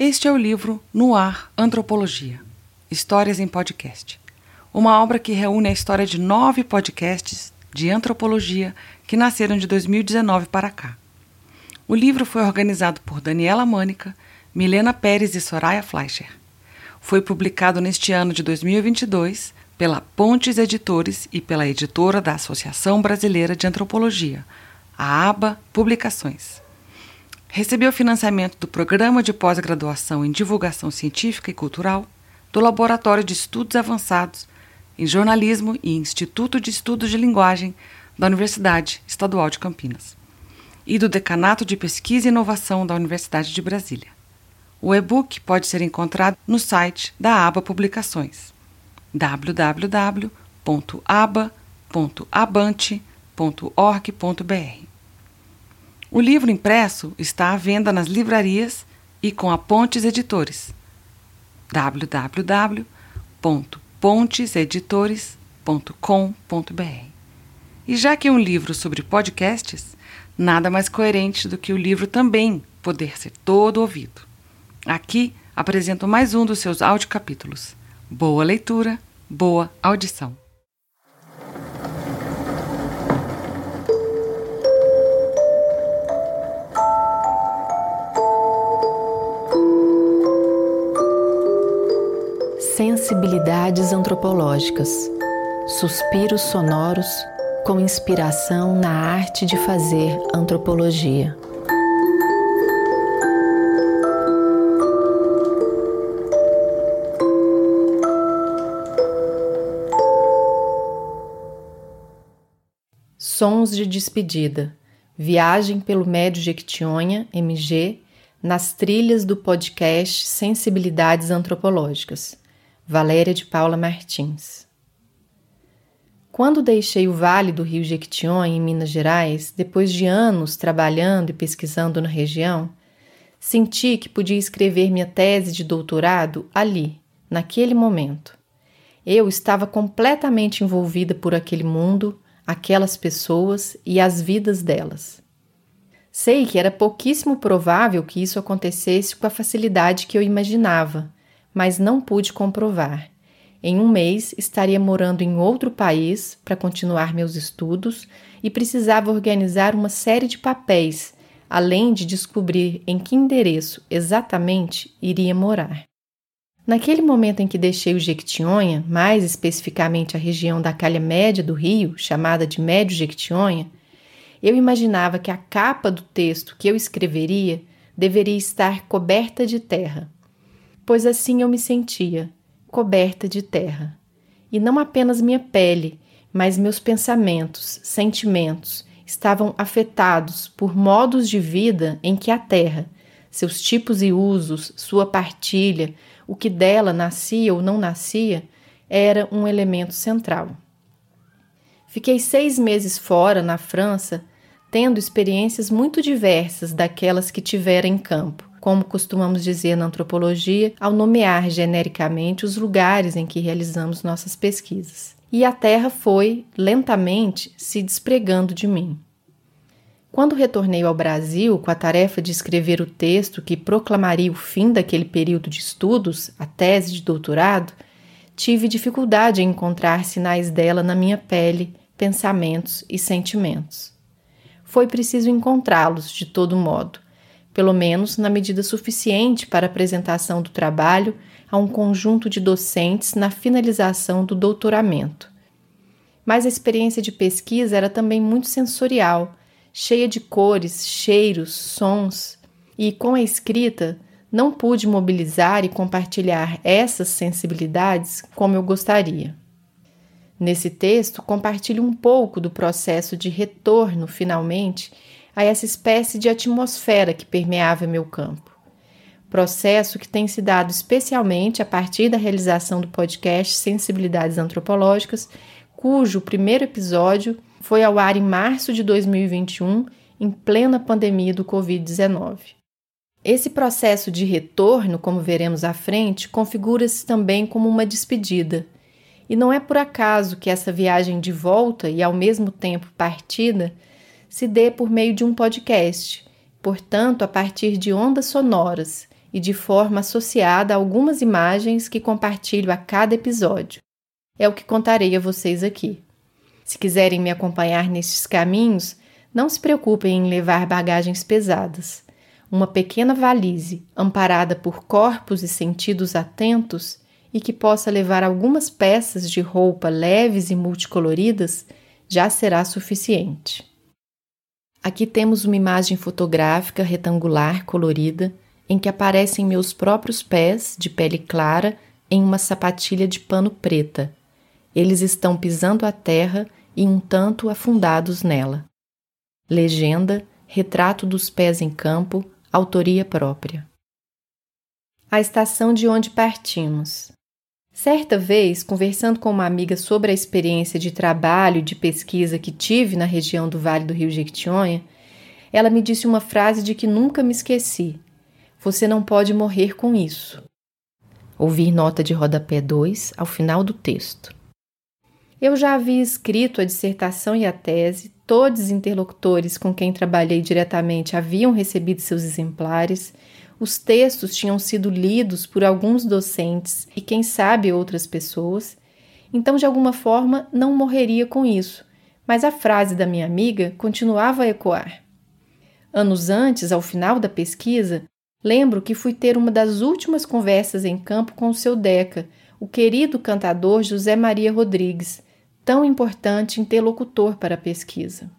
Este é o livro No Ar Antropologia Histórias em Podcast. Uma obra que reúne a história de nove podcasts de antropologia que nasceram de 2019 para cá. O livro foi organizado por Daniela Mânica, Milena Pérez e Soraya Fleischer. Foi publicado neste ano de 2022 pela Pontes Editores e pela editora da Associação Brasileira de Antropologia, a ABA Publicações. Recebeu financiamento do Programa de Pós-Graduação em Divulgação Científica e Cultural, do Laboratório de Estudos Avançados em Jornalismo e Instituto de Estudos de Linguagem da Universidade Estadual de Campinas e do Decanato de Pesquisa e Inovação da Universidade de Brasília. O e-book pode ser encontrado no site da ABA Publicações www.aba.abante.org.br. O livro impresso está à venda nas livrarias e com a Pontes Editores. www.ponteseditores.com.br. E já que é um livro sobre podcasts, nada mais coerente do que o livro também poder ser todo ouvido. Aqui apresento mais um dos seus audiocapítulos. Boa leitura, boa audição. Sensibilidades antropológicas, suspiros sonoros com inspiração na arte de fazer antropologia. Sons de despedida. Viagem pelo Médio Jequitinhonha, MG, nas trilhas do podcast Sensibilidades Antropológicas. Valéria de Paula Martins. Quando deixei o Vale do Rio Jequitinhonha, em Minas Gerais, depois de anos trabalhando e pesquisando na região, senti que podia escrever minha tese de doutorado ali, naquele momento. Eu estava completamente envolvida por aquele mundo, aquelas pessoas e as vidas delas. Sei que era pouquíssimo provável que isso acontecesse com a facilidade que eu imaginava, mas não pude comprovar. Em um mês estaria morando em outro país para continuar meus estudos e precisava organizar uma série de papéis, além de descobrir em que endereço exatamente iria morar. Naquele momento em que deixei o Jequitinhonha, mais especificamente a região da calha média do rio, chamada de Médio Jequitinhonha, eu imaginava que a capa do texto que eu escreveria deveria estar coberta de terra pois assim eu me sentia, coberta de terra. E não apenas minha pele, mas meus pensamentos, sentimentos estavam afetados por modos de vida em que a terra, seus tipos e usos, sua partilha, o que dela nascia ou não nascia, era um elemento central. Fiquei seis meses fora, na França, tendo experiências muito diversas daquelas que tivera em campo como costumamos dizer na antropologia, ao nomear genericamente os lugares em que realizamos nossas pesquisas. E a Terra foi, lentamente, se despregando de mim. Quando retornei ao Brasil com a tarefa de escrever o texto que proclamaria o fim daquele período de estudos, a tese de doutorado, tive dificuldade em encontrar sinais dela na minha pele, pensamentos e sentimentos. Foi preciso encontrá-los de todo modo, pelo menos na medida suficiente para a apresentação do trabalho a um conjunto de docentes na finalização do doutoramento. Mas a experiência de pesquisa era também muito sensorial, cheia de cores, cheiros, sons, e com a escrita não pude mobilizar e compartilhar essas sensibilidades como eu gostaria. Nesse texto, compartilho um pouco do processo de retorno, finalmente, a essa espécie de atmosfera que permeava meu campo. Processo que tem se dado especialmente a partir da realização do podcast Sensibilidades Antropológicas, cujo primeiro episódio foi ao ar em março de 2021, em plena pandemia do Covid-19. Esse processo de retorno, como veremos à frente, configura-se também como uma despedida. E não é por acaso que essa viagem de volta e ao mesmo tempo partida se dê por meio de um podcast, portanto, a partir de ondas sonoras, e de forma associada a algumas imagens que compartilho a cada episódio. É o que contarei a vocês aqui. Se quiserem me acompanhar nestes caminhos, não se preocupem em levar bagagens pesadas. Uma pequena valise, amparada por corpos e sentidos atentos, e que possa levar algumas peças de roupa leves e multicoloridas, já será suficiente. Aqui temos uma imagem fotográfica retangular colorida em que aparecem meus próprios pés de pele clara em uma sapatilha de pano preta. Eles estão pisando a terra e um tanto afundados nela. Legenda: Retrato dos pés em campo, autoria própria. A estação de onde partimos. Certa vez, conversando com uma amiga sobre a experiência de trabalho e de pesquisa que tive na região do Vale do Rio Jequitinhonha, ela me disse uma frase de que nunca me esqueci: Você não pode morrer com isso. Ouvir nota de rodapé 2 ao final do texto. Eu já havia escrito a dissertação e a tese, todos os interlocutores com quem trabalhei diretamente haviam recebido seus exemplares os textos tinham sido lidos por alguns docentes e, quem sabe, outras pessoas, então de alguma forma não morreria com isso, mas a frase da minha amiga continuava a ecoar. Anos antes, ao final da pesquisa, lembro que fui ter uma das últimas conversas em campo com o seu Deca, o querido cantador José Maria Rodrigues, tão importante interlocutor para a pesquisa.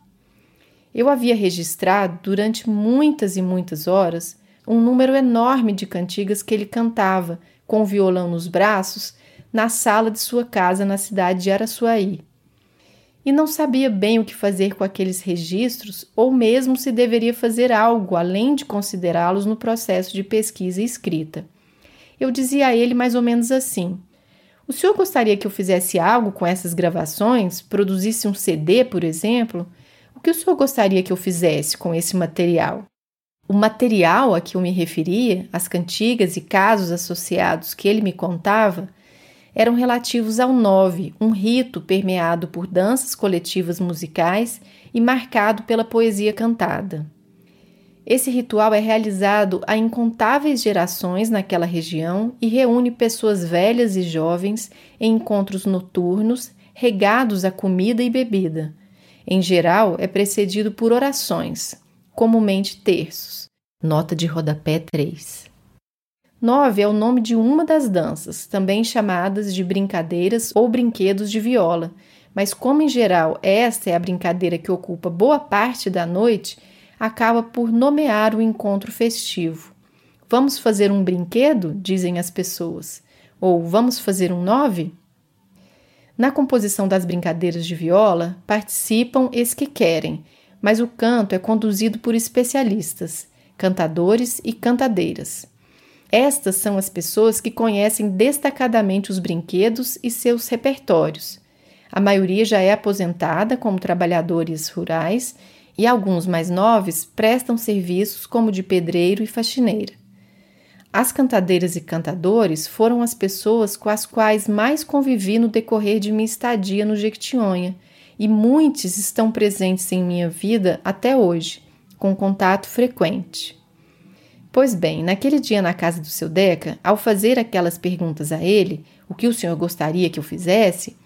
Eu havia registrado durante muitas e muitas horas um número enorme de cantigas que ele cantava, com o violão nos braços, na sala de sua casa na cidade de Araçuaí. E não sabia bem o que fazer com aqueles registros, ou mesmo se deveria fazer algo além de considerá-los no processo de pesquisa e escrita. Eu dizia a ele mais ou menos assim: O senhor gostaria que eu fizesse algo com essas gravações, produzisse um CD, por exemplo? O que o senhor gostaria que eu fizesse com esse material? O material a que eu me referia, as cantigas e casos associados que ele me contava, eram relativos ao nove, um rito permeado por danças coletivas musicais e marcado pela poesia cantada. Esse ritual é realizado a incontáveis gerações naquela região e reúne pessoas velhas e jovens em encontros noturnos regados a comida e bebida. Em geral, é precedido por orações, comumente terços. Nota de rodapé 3. 9 é o nome de uma das danças, também chamadas de brincadeiras ou brinquedos de viola, mas como em geral esta é a brincadeira que ocupa boa parte da noite, acaba por nomear o encontro festivo. Vamos fazer um brinquedo? dizem as pessoas. Ou vamos fazer um nove? Na composição das brincadeiras de viola participam os que querem, mas o canto é conduzido por especialistas cantadores e cantadeiras. Estas são as pessoas que conhecem destacadamente os brinquedos e seus repertórios. A maioria já é aposentada como trabalhadores rurais e alguns mais novos prestam serviços como de pedreiro e faxineira. As cantadeiras e cantadores foram as pessoas com as quais mais convivi no decorrer de minha estadia no Jequitinhonha, e muitos estão presentes em minha vida até hoje, com contato frequente. Pois bem, naquele dia na casa do seu Deca, ao fazer aquelas perguntas a ele, o que o senhor gostaria que eu fizesse,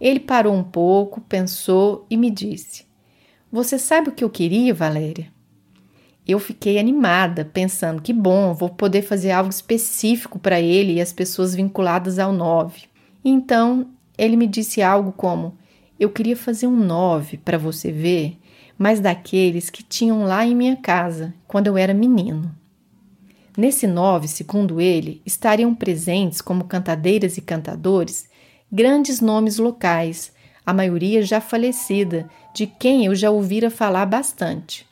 ele parou um pouco, pensou e me disse: Você sabe o que eu queria, Valéria? Eu fiquei animada, pensando que bom, vou poder fazer algo específico para ele e as pessoas vinculadas ao nove. Então, ele me disse algo como: Eu queria fazer um nove para você ver mas daqueles que tinham lá em minha casa, quando eu era menino. Nesse nove, segundo ele, estariam presentes como cantadeiras e cantadores grandes nomes locais, a maioria já falecida, de quem eu já ouvira falar bastante.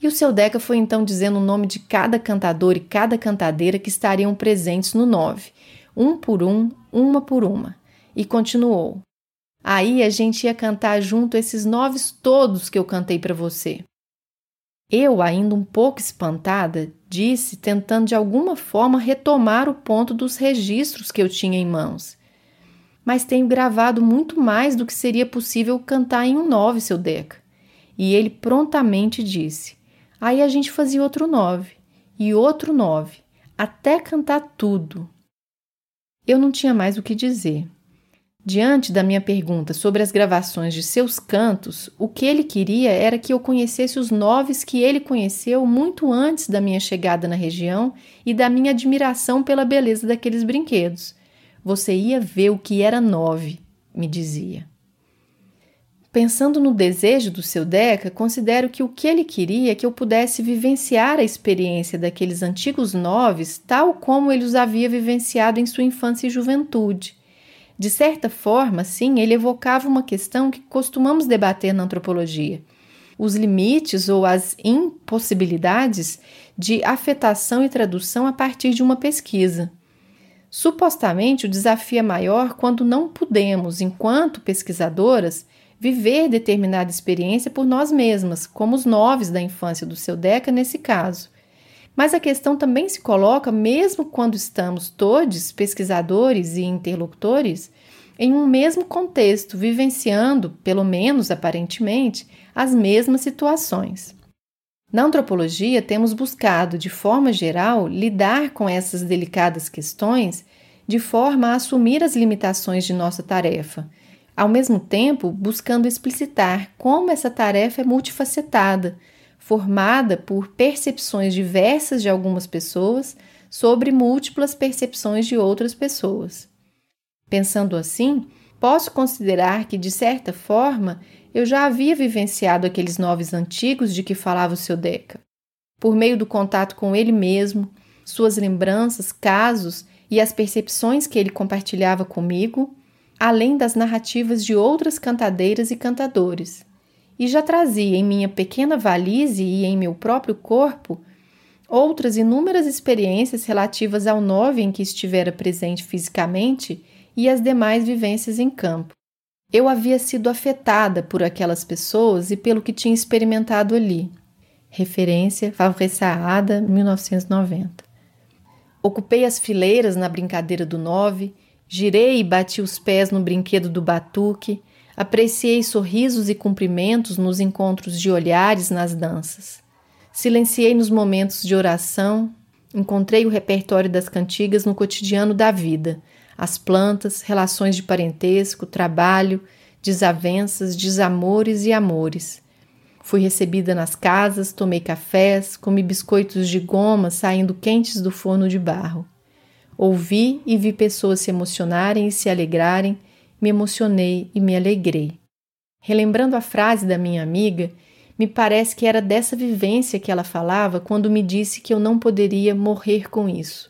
E o seu Deca foi então dizendo o nome de cada cantador e cada cantadeira que estariam presentes no nove, um por um, uma por uma, e continuou: Aí a gente ia cantar junto esses noves todos que eu cantei para você. Eu, ainda um pouco espantada, disse, tentando de alguma forma retomar o ponto dos registros que eu tinha em mãos. Mas tenho gravado muito mais do que seria possível cantar em um nove, seu Deca. E ele prontamente disse: Aí a gente fazia outro nove, e outro nove, até cantar tudo. Eu não tinha mais o que dizer. Diante da minha pergunta sobre as gravações de seus cantos, o que ele queria era que eu conhecesse os noves que ele conheceu muito antes da minha chegada na região e da minha admiração pela beleza daqueles brinquedos. Você ia ver o que era nove, me dizia. Pensando no desejo do seu Deca, considero que o que ele queria é que eu pudesse vivenciar a experiência daqueles antigos noves tal como ele os havia vivenciado em sua infância e juventude de certa forma, sim, ele evocava uma questão que costumamos debater na antropologia: os limites ou as impossibilidades de afetação e tradução a partir de uma pesquisa. Supostamente, o desafio é maior quando não podemos, enquanto pesquisadoras, viver determinada experiência por nós mesmas, como os noves da infância do seu Deca nesse caso. Mas a questão também se coloca, mesmo quando estamos todos, pesquisadores e interlocutores, em um mesmo contexto, vivenciando, pelo menos aparentemente, as mesmas situações. Na antropologia, temos buscado, de forma geral, lidar com essas delicadas questões de forma a assumir as limitações de nossa tarefa, ao mesmo tempo buscando explicitar como essa tarefa é multifacetada, formada por percepções diversas de algumas pessoas sobre múltiplas percepções de outras pessoas. Pensando assim, posso considerar que, de certa forma, eu já havia vivenciado aqueles noves antigos de que falava o seu Deca, por meio do contato com ele mesmo, suas lembranças, casos e as percepções que ele compartilhava comigo, além das narrativas de outras cantadeiras e cantadores e já trazia em minha pequena valise e em meu próprio corpo outras inúmeras experiências relativas ao nove em que estivera presente fisicamente e as demais vivências em campo. Eu havia sido afetada por aquelas pessoas e pelo que tinha experimentado ali. Referência Favre Saada, 1990. Ocupei as fileiras na brincadeira do nove, girei e bati os pés no brinquedo do batuque, Apreciei sorrisos e cumprimentos nos encontros de olhares nas danças. Silenciei nos momentos de oração, encontrei o repertório das cantigas no cotidiano da vida, as plantas, relações de parentesco, trabalho, desavenças, desamores e amores. Fui recebida nas casas, tomei cafés, comi biscoitos de goma saindo quentes do forno de barro. Ouvi e vi pessoas se emocionarem e se alegrarem me emocionei e me alegrei. Relembrando a frase da minha amiga, me parece que era dessa vivência que ela falava quando me disse que eu não poderia morrer com isso.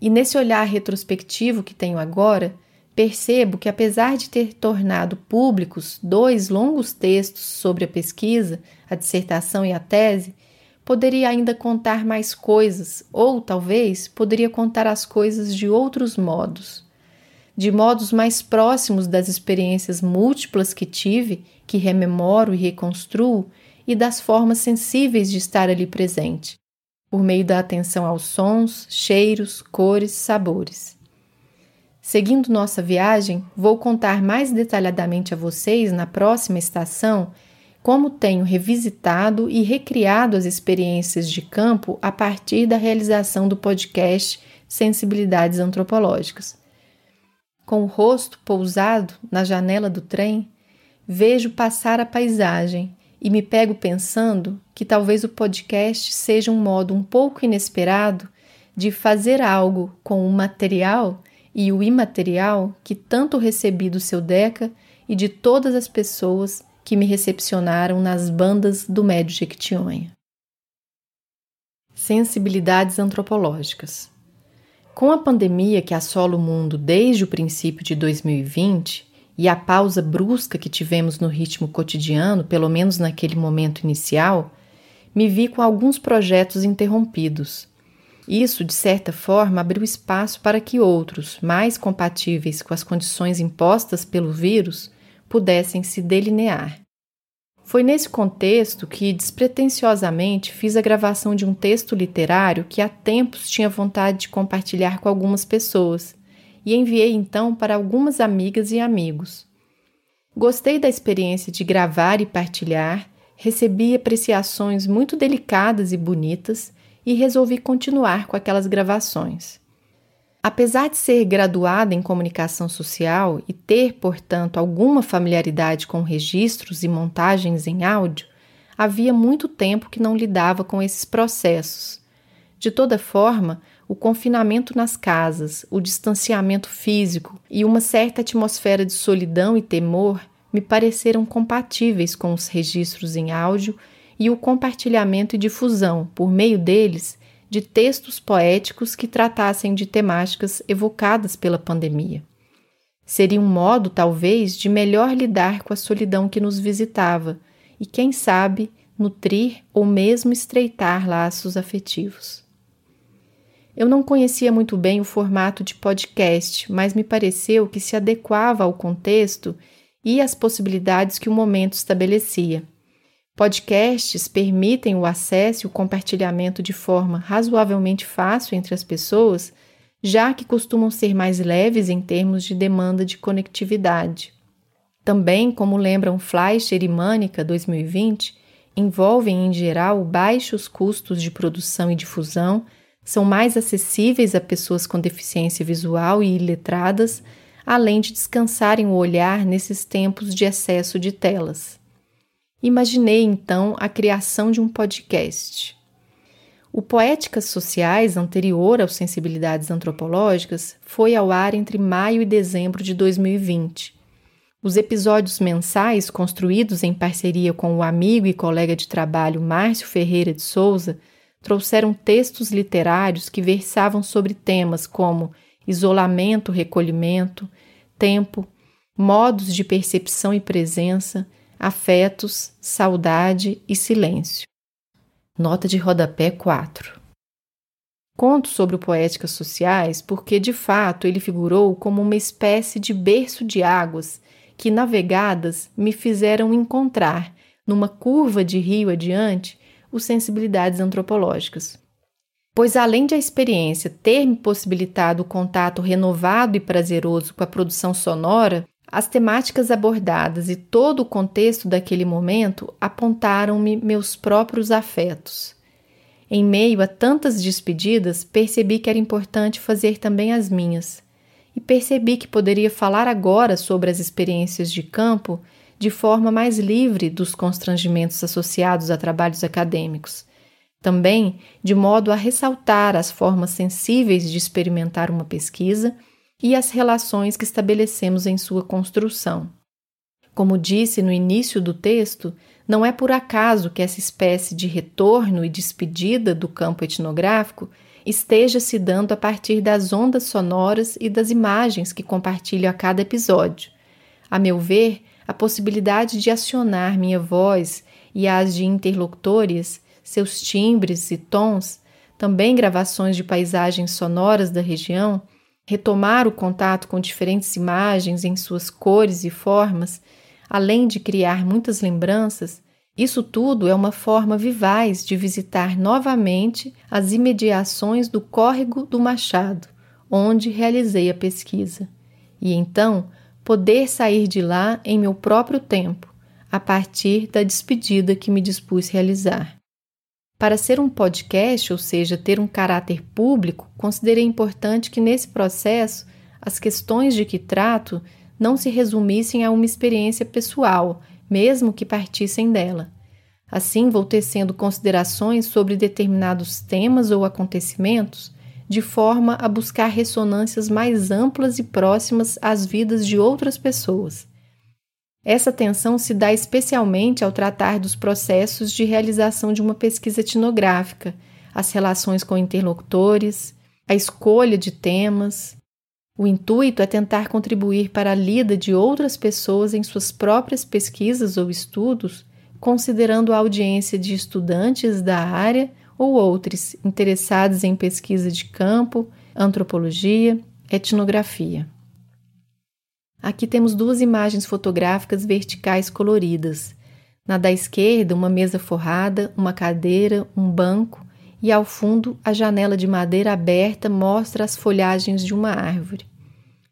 E nesse olhar retrospectivo que tenho agora, percebo que, apesar de ter tornado públicos dois longos textos sobre a pesquisa, a dissertação e a tese, poderia ainda contar mais coisas, ou talvez poderia contar as coisas de outros modos de modos mais próximos das experiências múltiplas que tive, que rememoro e reconstruo, e das formas sensíveis de estar ali presente, por meio da atenção aos sons, cheiros, cores, sabores. Seguindo nossa viagem, vou contar mais detalhadamente a vocês na próxima estação como tenho revisitado e recriado as experiências de campo a partir da realização do podcast Sensibilidades Antropológicas com o rosto pousado na janela do trem, vejo passar a paisagem e me pego pensando que talvez o podcast seja um modo um pouco inesperado de fazer algo com o material e o imaterial que tanto recebi do seu Deca e de todas as pessoas que me recepcionaram nas bandas do Médio Jequitinhonha. Sensibilidades antropológicas. Com a pandemia que assola o mundo desde o princípio de 2020 e a pausa brusca que tivemos no ritmo cotidiano, pelo menos naquele momento inicial, me vi com alguns projetos interrompidos. Isso, de certa forma, abriu espaço para que outros, mais compatíveis com as condições impostas pelo vírus, pudessem se delinear. Foi nesse contexto que, despretensiosamente, fiz a gravação de um texto literário que há tempos tinha vontade de compartilhar com algumas pessoas e enviei então para algumas amigas e amigos. Gostei da experiência de gravar e partilhar, recebi apreciações muito delicadas e bonitas e resolvi continuar com aquelas gravações. Apesar de ser graduada em comunicação social e ter, portanto, alguma familiaridade com registros e montagens em áudio, havia muito tempo que não lidava com esses processos. De toda forma, o confinamento nas casas, o distanciamento físico e uma certa atmosfera de solidão e temor me pareceram compatíveis com os registros em áudio e o compartilhamento e difusão, por meio deles, de textos poéticos que tratassem de temáticas evocadas pela pandemia. Seria um modo, talvez, de melhor lidar com a solidão que nos visitava e, quem sabe, nutrir ou mesmo estreitar laços afetivos. Eu não conhecia muito bem o formato de podcast, mas me pareceu que se adequava ao contexto e às possibilidades que o momento estabelecia. Podcasts permitem o acesso e o compartilhamento de forma razoavelmente fácil entre as pessoas, já que costumam ser mais leves em termos de demanda de conectividade. Também, como lembram Fleischer e Mânica 2020, envolvem em geral baixos custos de produção e difusão, são mais acessíveis a pessoas com deficiência visual e iletradas, além de descansarem o olhar nesses tempos de excesso de telas. Imaginei então a criação de um podcast. O Poéticas Sociais, anterior ao Sensibilidades Antropológicas, foi ao ar entre maio e dezembro de 2020. Os episódios mensais, construídos em parceria com o amigo e colega de trabalho Márcio Ferreira de Souza, trouxeram textos literários que versavam sobre temas como isolamento, recolhimento, tempo, modos de percepção e presença, afetos, saudade e silêncio. Nota de rodapé 4. Conto sobre o Poéticas Sociais porque, de fato, ele figurou como uma espécie de berço de águas que, navegadas, me fizeram encontrar, numa curva de rio adiante, os sensibilidades antropológicas. Pois, além de a experiência ter me possibilitado o contato renovado e prazeroso com a produção sonora, as temáticas abordadas e todo o contexto daquele momento apontaram-me meus próprios afetos. Em meio a tantas despedidas, percebi que era importante fazer também as minhas. E percebi que poderia falar agora sobre as experiências de campo de forma mais livre dos constrangimentos associados a trabalhos acadêmicos. Também de modo a ressaltar as formas sensíveis de experimentar uma pesquisa e as relações que estabelecemos em sua construção. Como disse no início do texto, não é por acaso que essa espécie de retorno e despedida do campo etnográfico esteja se dando a partir das ondas sonoras e das imagens que compartilho a cada episódio. A meu ver, a possibilidade de acionar minha voz e as de interlocutores, seus timbres e tons, também gravações de paisagens sonoras da região, retomar o contato com diferentes imagens em suas cores e formas, além de criar muitas lembranças, isso tudo é uma forma vivaz de visitar novamente as imediações do córrego do Machado, onde realizei a pesquisa, e então poder sair de lá em meu próprio tempo, a partir da despedida que me dispus realizar. Para ser um podcast, ou seja, ter um caráter público, considerei importante que nesse processo as questões de que trato não se resumissem a uma experiência pessoal, mesmo que partissem dela. Assim, vou tecendo considerações sobre determinados temas ou acontecimentos, de forma a buscar ressonâncias mais amplas e próximas às vidas de outras pessoas. Essa atenção se dá especialmente ao tratar dos processos de realização de uma pesquisa etnográfica, as relações com interlocutores, a escolha de temas. O intuito é tentar contribuir para a lida de outras pessoas em suas próprias pesquisas ou estudos, considerando a audiência de estudantes da área ou outros interessados em pesquisa de campo, antropologia, etnografia. Aqui temos duas imagens fotográficas verticais coloridas. Na da esquerda, uma mesa forrada, uma cadeira, um banco e ao fundo, a janela de madeira aberta mostra as folhagens de uma árvore.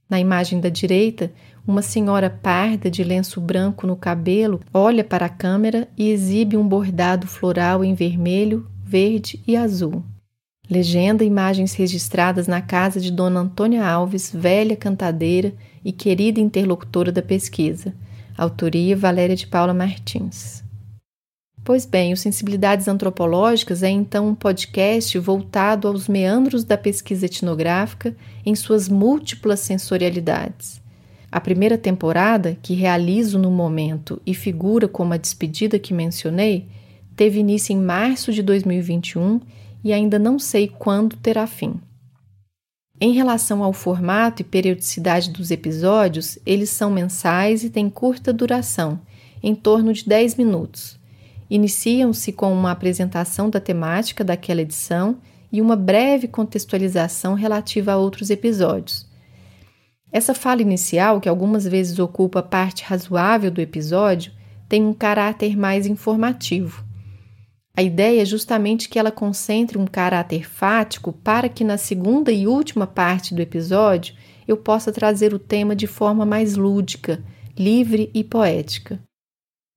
Na imagem da direita, uma senhora parda de lenço branco no cabelo olha para a câmera e exibe um bordado floral em vermelho, verde e azul. Legenda imagens registradas na casa de Dona Antônia Alves, velha cantadeira e querida interlocutora da pesquisa. Autoria Valéria de Paula Martins. Pois bem, o Sensibilidades Antropológicas é então um podcast voltado aos meandros da pesquisa etnográfica em suas múltiplas sensorialidades. A primeira temporada, que realizo no momento e figura como a despedida que mencionei, teve início em março de 2021 e ainda não sei quando terá fim. Em relação ao formato e periodicidade dos episódios, eles são mensais e têm curta duração, em torno de 10 minutos. Iniciam-se com uma apresentação da temática daquela edição e uma breve contextualização relativa a outros episódios. Essa fala inicial, que algumas vezes ocupa parte razoável do episódio, tem um caráter mais informativo. A ideia é justamente que ela concentre um caráter fático para que na segunda e última parte do episódio eu possa trazer o tema de forma mais lúdica, livre e poética.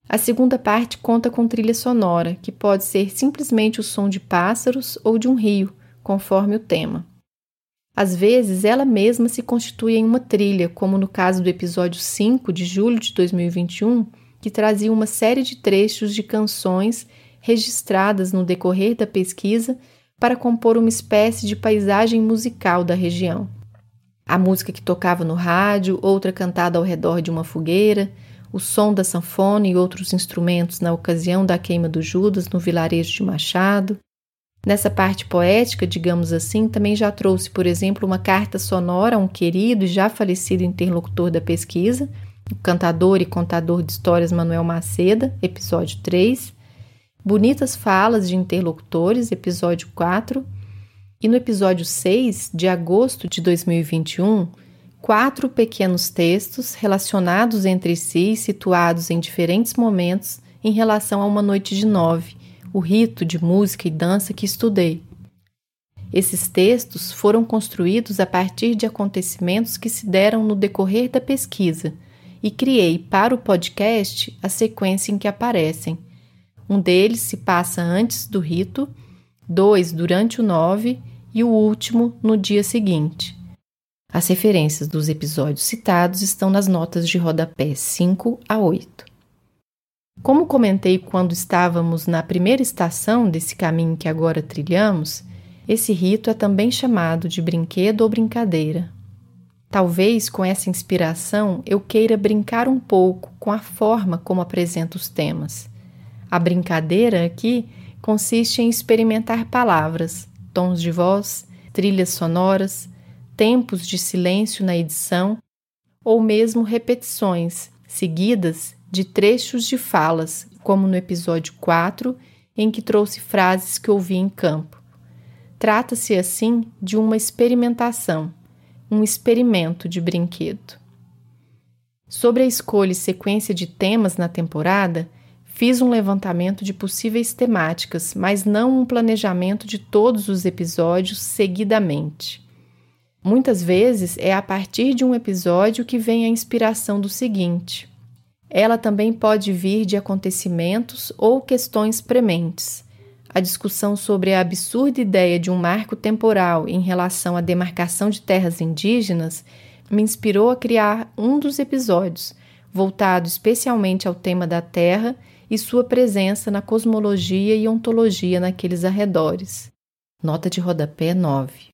A segunda parte conta com trilha sonora, que pode ser simplesmente o som de pássaros ou de um rio, conforme o tema. Às vezes, ela mesma se constitui em uma trilha, como no caso do episódio 5 de julho de 2021, que trazia uma série de trechos de canções registradas no decorrer da pesquisa para compor uma espécie de paisagem musical da região. A música que tocava no rádio, outra cantada ao redor de uma fogueira, o som da sanfona e outros instrumentos na ocasião da queima do Judas no vilarejo de Machado. Nessa parte poética, digamos assim, também já trouxe, por exemplo, uma carta sonora a um querido e já falecido interlocutor da pesquisa, o cantador e contador de histórias Manuel Maceda, episódio 3, Bonitas Falas de Interlocutores, episódio 4, e no episódio 6, de agosto de 2021, quatro pequenos textos relacionados entre si e situados em diferentes momentos em relação a uma noite de nove, o rito de música e dança que estudei. Esses textos foram construídos a partir de acontecimentos que se deram no decorrer da pesquisa e criei para o podcast a sequência em que aparecem um deles se passa antes do rito, dois durante o nove e o último no dia seguinte. As referências dos episódios citados estão nas notas de rodapé 5 a 8. Como comentei quando estávamos na primeira estação desse caminho que agora trilhamos, esse rito é também chamado de brinquedo ou brincadeira. Talvez com essa inspiração eu queira brincar um pouco com a forma como apresento os temas. A brincadeira aqui consiste em experimentar palavras, tons de voz, trilhas sonoras, tempos de silêncio na edição ou mesmo repetições seguidas de trechos de falas, como no episódio 4, em que trouxe frases que ouvi em campo. Trata-se, assim, de uma experimentação, um experimento de brinquedo. Sobre a escolha e sequência de temas na temporada, Fiz um levantamento de possíveis temáticas, mas não um planejamento de todos os episódios seguidamente. Muitas vezes é a partir de um episódio que vem a inspiração do seguinte. Ela também pode vir de acontecimentos ou questões prementes. A discussão sobre a absurda ideia de um marco temporal em relação à demarcação de terras indígenas me inspirou a criar um dos episódios, voltado especialmente ao tema da terra e sua presença na cosmologia e ontologia naqueles arredores. Nota de rodapé 9.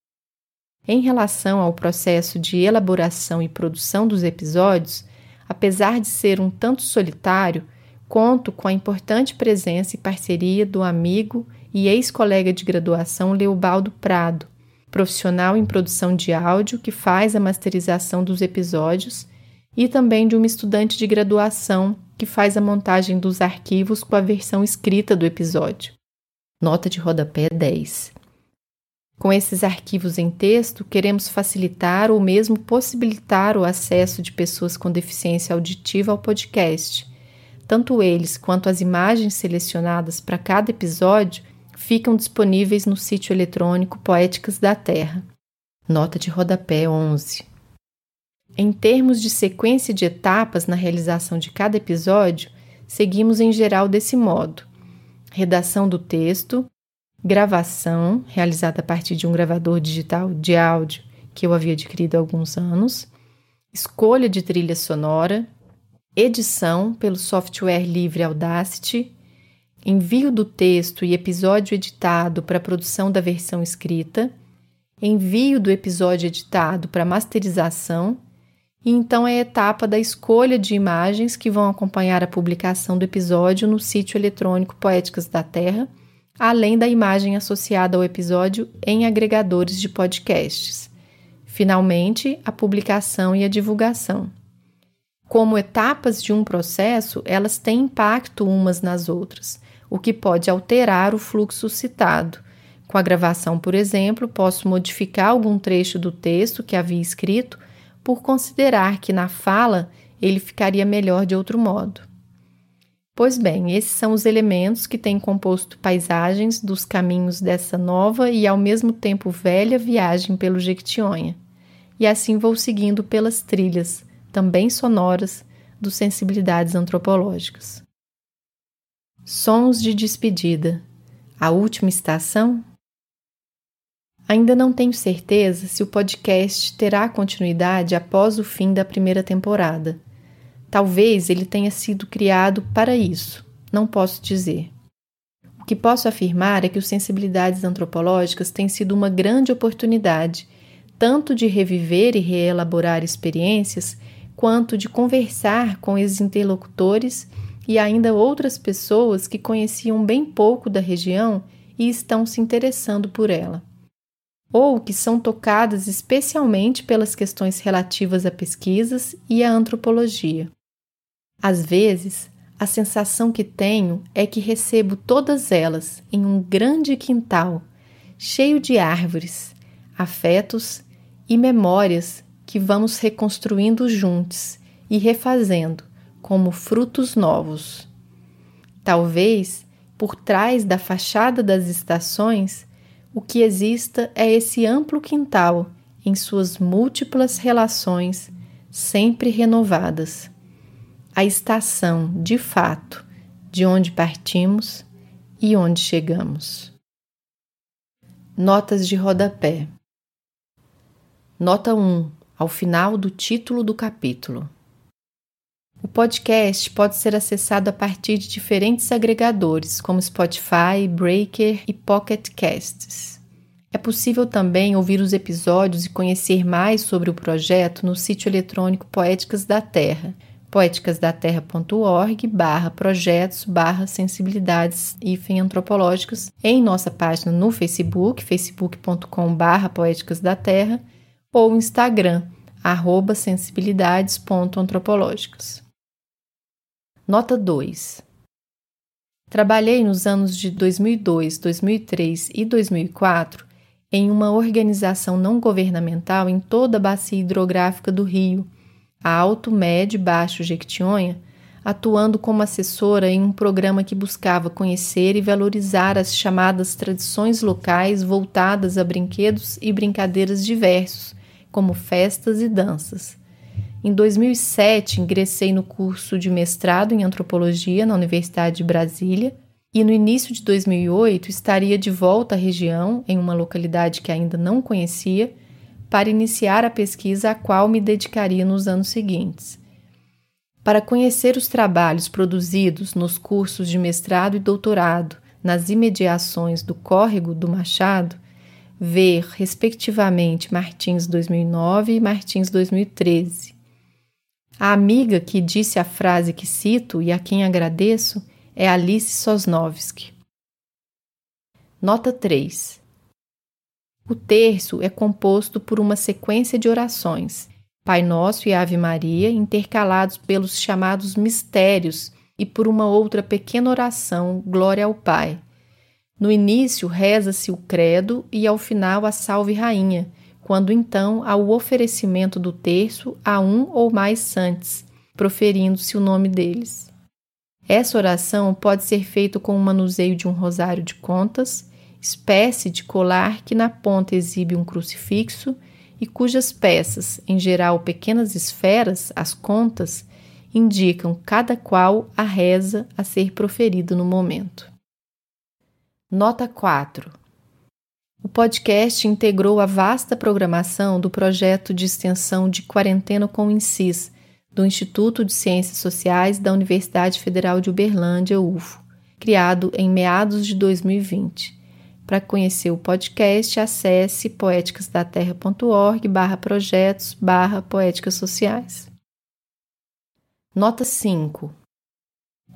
Em relação ao processo de elaboração e produção dos episódios, apesar de ser um tanto solitário, conto com a importante presença e parceria do amigo e ex-colega de graduação Leobaldo Prado, profissional em produção de áudio que faz a masterização dos episódios, e também de uma estudante de graduação que faz a montagem dos arquivos com a versão escrita do episódio. Nota de rodapé 10. Com esses arquivos em texto, queremos facilitar ou mesmo possibilitar o acesso de pessoas com deficiência auditiva ao podcast. Tanto eles quanto as imagens selecionadas para cada episódio ficam disponíveis no sítio eletrônico Poéticas da Terra. Nota de rodapé 11. Em termos de sequência de etapas na realização de cada episódio, seguimos em geral desse modo: redação do texto, gravação, realizada a partir de um gravador digital de áudio que eu havia adquirido há alguns anos, escolha de trilha sonora, edição pelo software livre Audacity, envio do texto e episódio editado para a produção da versão escrita, envio do episódio editado para masterização e então é a etapa da escolha de imagens que vão acompanhar a publicação do episódio no sítio eletrônico Poéticas da Terra, além da imagem associada ao episódio em agregadores de podcasts. Finalmente, a publicação e a divulgação. Como etapas de um processo, elas têm impacto umas nas outras, o que pode alterar o fluxo citado. Com a gravação, por exemplo, posso modificar algum trecho do texto que havia escrito por considerar que na fala ele ficaria melhor de outro modo. Pois bem, esses são os elementos que têm composto paisagens dos caminhos dessa nova e ao mesmo tempo velha viagem pelo Jequitinhonha. E assim vou seguindo pelas trilhas, também sonoras, dos sensibilidades antropológicas. Sons de despedida. A última estação? Ainda não tenho certeza se o podcast terá continuidade após o fim da primeira temporada. Talvez ele tenha sido criado para isso, não posso dizer. O que posso afirmar é que o Sensibilidades Antropológicas tem sido uma grande oportunidade, tanto de reviver e reelaborar experiências, quanto de conversar com os interlocutores e ainda outras pessoas que conheciam bem pouco da região e estão se interessando por ela ou que são tocadas especialmente pelas questões relativas a pesquisas e à antropologia. Às vezes, a sensação que tenho é que recebo todas elas em um grande quintal, cheio de árvores, afetos e memórias que vamos reconstruindo juntos e refazendo como frutos novos. Talvez, por trás da fachada das estações, o que exista é esse amplo quintal em suas múltiplas relações, sempre renovadas. A estação, de fato, de onde partimos e onde chegamos. Notas de rodapé. Nota 1, ao final do título do capítulo. O podcast pode ser acessado a partir de diferentes agregadores, como Spotify, Breaker e Pocket Casts. É possível também ouvir os episódios e conhecer mais sobre o projeto no sítio eletrônico Poéticas da Terra, poéticasdaterra.org barra projetos barra sensibilidades hífen antropológicas em nossa página no Facebook, facebook.com barra poéticas da terra ou Instagram, arroba sensibilidades.antropológicas. Nota 2. Trabalhei nos anos de 2002, 2003 e 2004 em uma organização não governamental em toda a bacia hidrográfica do Rio, a Alto, Médio e Baixo Jequitinhonha, atuando como assessora em um programa que buscava conhecer e valorizar as chamadas tradições locais voltadas a brinquedos e brincadeiras diversos, como festas e danças. Em 2007, ingressei no curso de mestrado em antropologia na Universidade de Brasília e no início de 2008 estaria de volta à região, em uma localidade que ainda não conhecia, para iniciar a pesquisa a qual me dedicaria nos anos seguintes. Para conhecer os trabalhos produzidos nos cursos de mestrado e doutorado nas imediações do Córrego do Machado, ver, respectivamente, Martins 2009 e Martins 2013 a amiga que disse a frase que cito e a quem agradeço é Alice Sosnovski. Nota 3. O terço é composto por uma sequência de orações, Pai Nosso e Ave Maria, intercalados pelos chamados mistérios e por uma outra pequena oração, Glória ao Pai. No início reza-se o credo e ao final a Salve Rainha, quando então há o oferecimento do terço a um ou mais santos, proferindo-se o nome deles. Essa oração pode ser feita com o manuseio de um rosário de contas, espécie de colar que na ponta exibe um crucifixo e cujas peças, em geral pequenas esferas, as contas, indicam cada qual a reza a ser proferida no momento. Nota 4. O podcast integrou a vasta programação do projeto de extensão de quarentena com o INSIS, do Instituto de Ciências Sociais da Universidade Federal de Uberlândia, UFO, criado em meados de 2020. Para conhecer o podcast, acesse poéticasdaterra.org barra projetos barra poéticas sociais. Nota 5.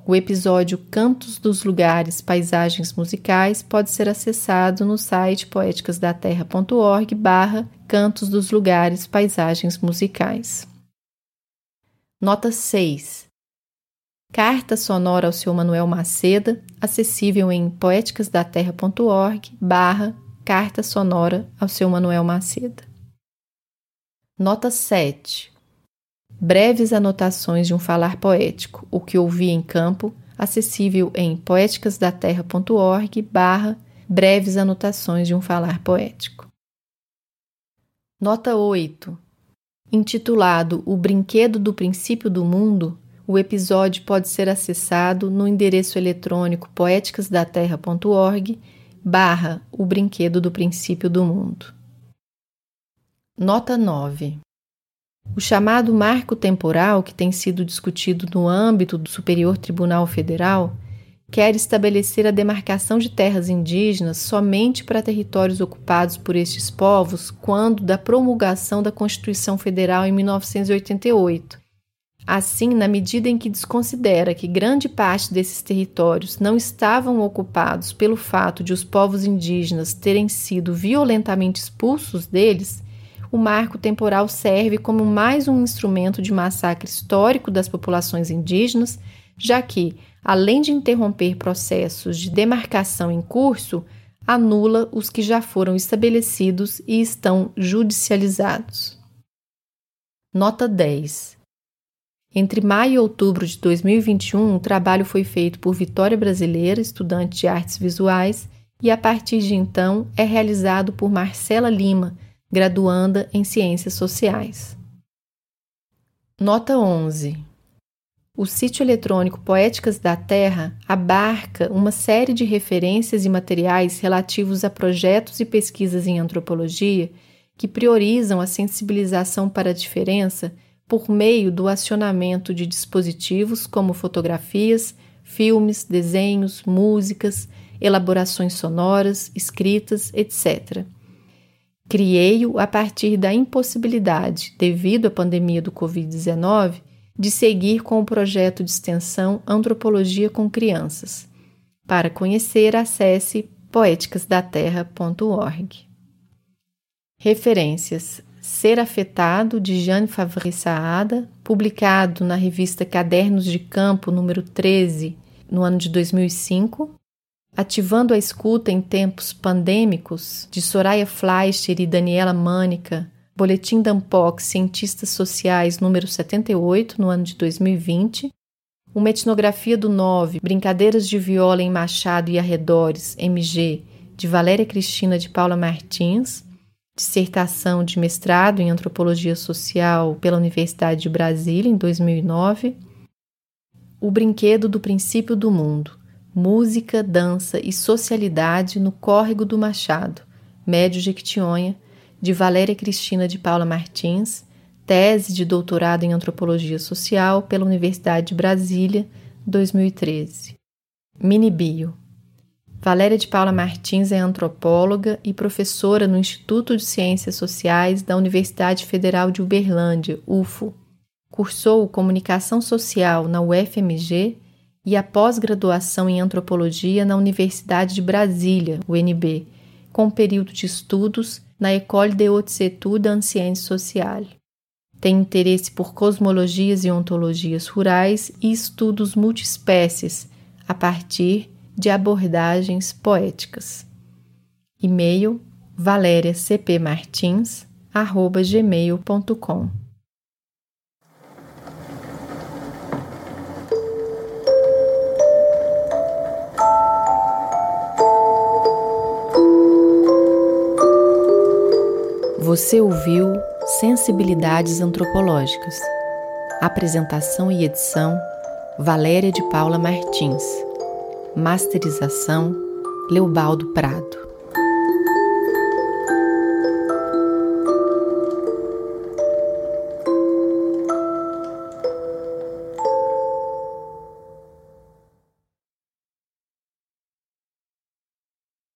O episódio Cantos dos Lugares, Paisagens Musicais pode ser acessado no site poéticasdaterra.org barra Cantos dos Lugares, Paisagens Musicais. Nota 6. Carta sonora ao seu Manuel Maceda, acessível em poéticasdaterra.org barra Carta sonora ao seu Manuel Maceda. Nota 7 breves anotações de um falar poético, o que ouvi em campo, acessível em poéticasdaterra.org barra breves anotações de um falar poético. Nota 8. Intitulado O Brinquedo do Princípio do Mundo, o episódio pode ser acessado no endereço eletrônico poéticasdaterra.org barra O Brinquedo do Princípio do Mundo. Nota 9. O chamado marco temporal, que tem sido discutido no âmbito do Superior Tribunal Federal, quer estabelecer a demarcação de terras indígenas somente para territórios ocupados por estes povos quando da promulgação da Constituição Federal em 1988. Assim, na medida em que desconsidera que grande parte desses territórios não estavam ocupados pelo fato de os povos indígenas terem sido violentamente expulsos deles, o marco temporal serve como mais um instrumento de massacre histórico das populações indígenas, já que, além de interromper processos de demarcação em curso, anula os que já foram estabelecidos e estão judicializados. Nota 10. Entre maio e outubro de 2021, o trabalho foi feito por Vitória Brasileira, estudante de artes visuais, e a partir de então é realizado por Marcela Lima, graduanda em Ciências Sociais. Nota 11. O sítio eletrônico Poéticas da Terra abarca uma série de referências e materiais relativos a projetos e pesquisas em antropologia que priorizam a sensibilização para a diferença por meio do acionamento de dispositivos como fotografias, filmes, desenhos, músicas, elaborações sonoras, escritas, etc Criei-o a partir da impossibilidade, devido à pandemia do Covid-19, de seguir com o projeto de extensão Antropologia com Crianças. Para conhecer, acesse poéticasdaterra.org. Referências: Ser Afetado, de Jeanne Favre Saada, publicado na revista Cadernos de Campo, número 13, no ano de 2005. Ativando a escuta em tempos pandêmicos, de Soraya Fleischer e Daniela Mânica, Boletim da Ampox Cientistas Sociais número 78, no ano de 2020, uma etnografia do 9, Brincadeiras de Viola em Machado e Arredores, MG, de Valéria Cristina de Paula Martins, dissertação de mestrado em Antropologia Social pela Universidade de Brasília, em 2009, O Brinquedo do Princípio do Mundo, Música, Dança e Socialidade no Córrego do Machado, Médio Jequitinhonha, de Valéria Cristina de Paula Martins, tese de doutorado em Antropologia Social pela Universidade de Brasília, 2013. Mini Bio. Valéria de Paula Martins é antropóloga e professora no Instituto de Ciências Sociais da Universidade Federal de Uberlândia, UFO. Cursou Comunicação Social na UFMG e a pós-graduação em antropologia na Universidade de Brasília, UNB, com período de estudos na École de Hautes Études en Sciences Sociales. Tem interesse por cosmologias e ontologias rurais e estudos multiespécies a partir de abordagens poéticas. E-mail valeriacpmartins@gmail.com Você ouviu Sensibilidades Antropológicas. Apresentação e edição: Valéria de Paula Martins. Masterização: Leobaldo Prado.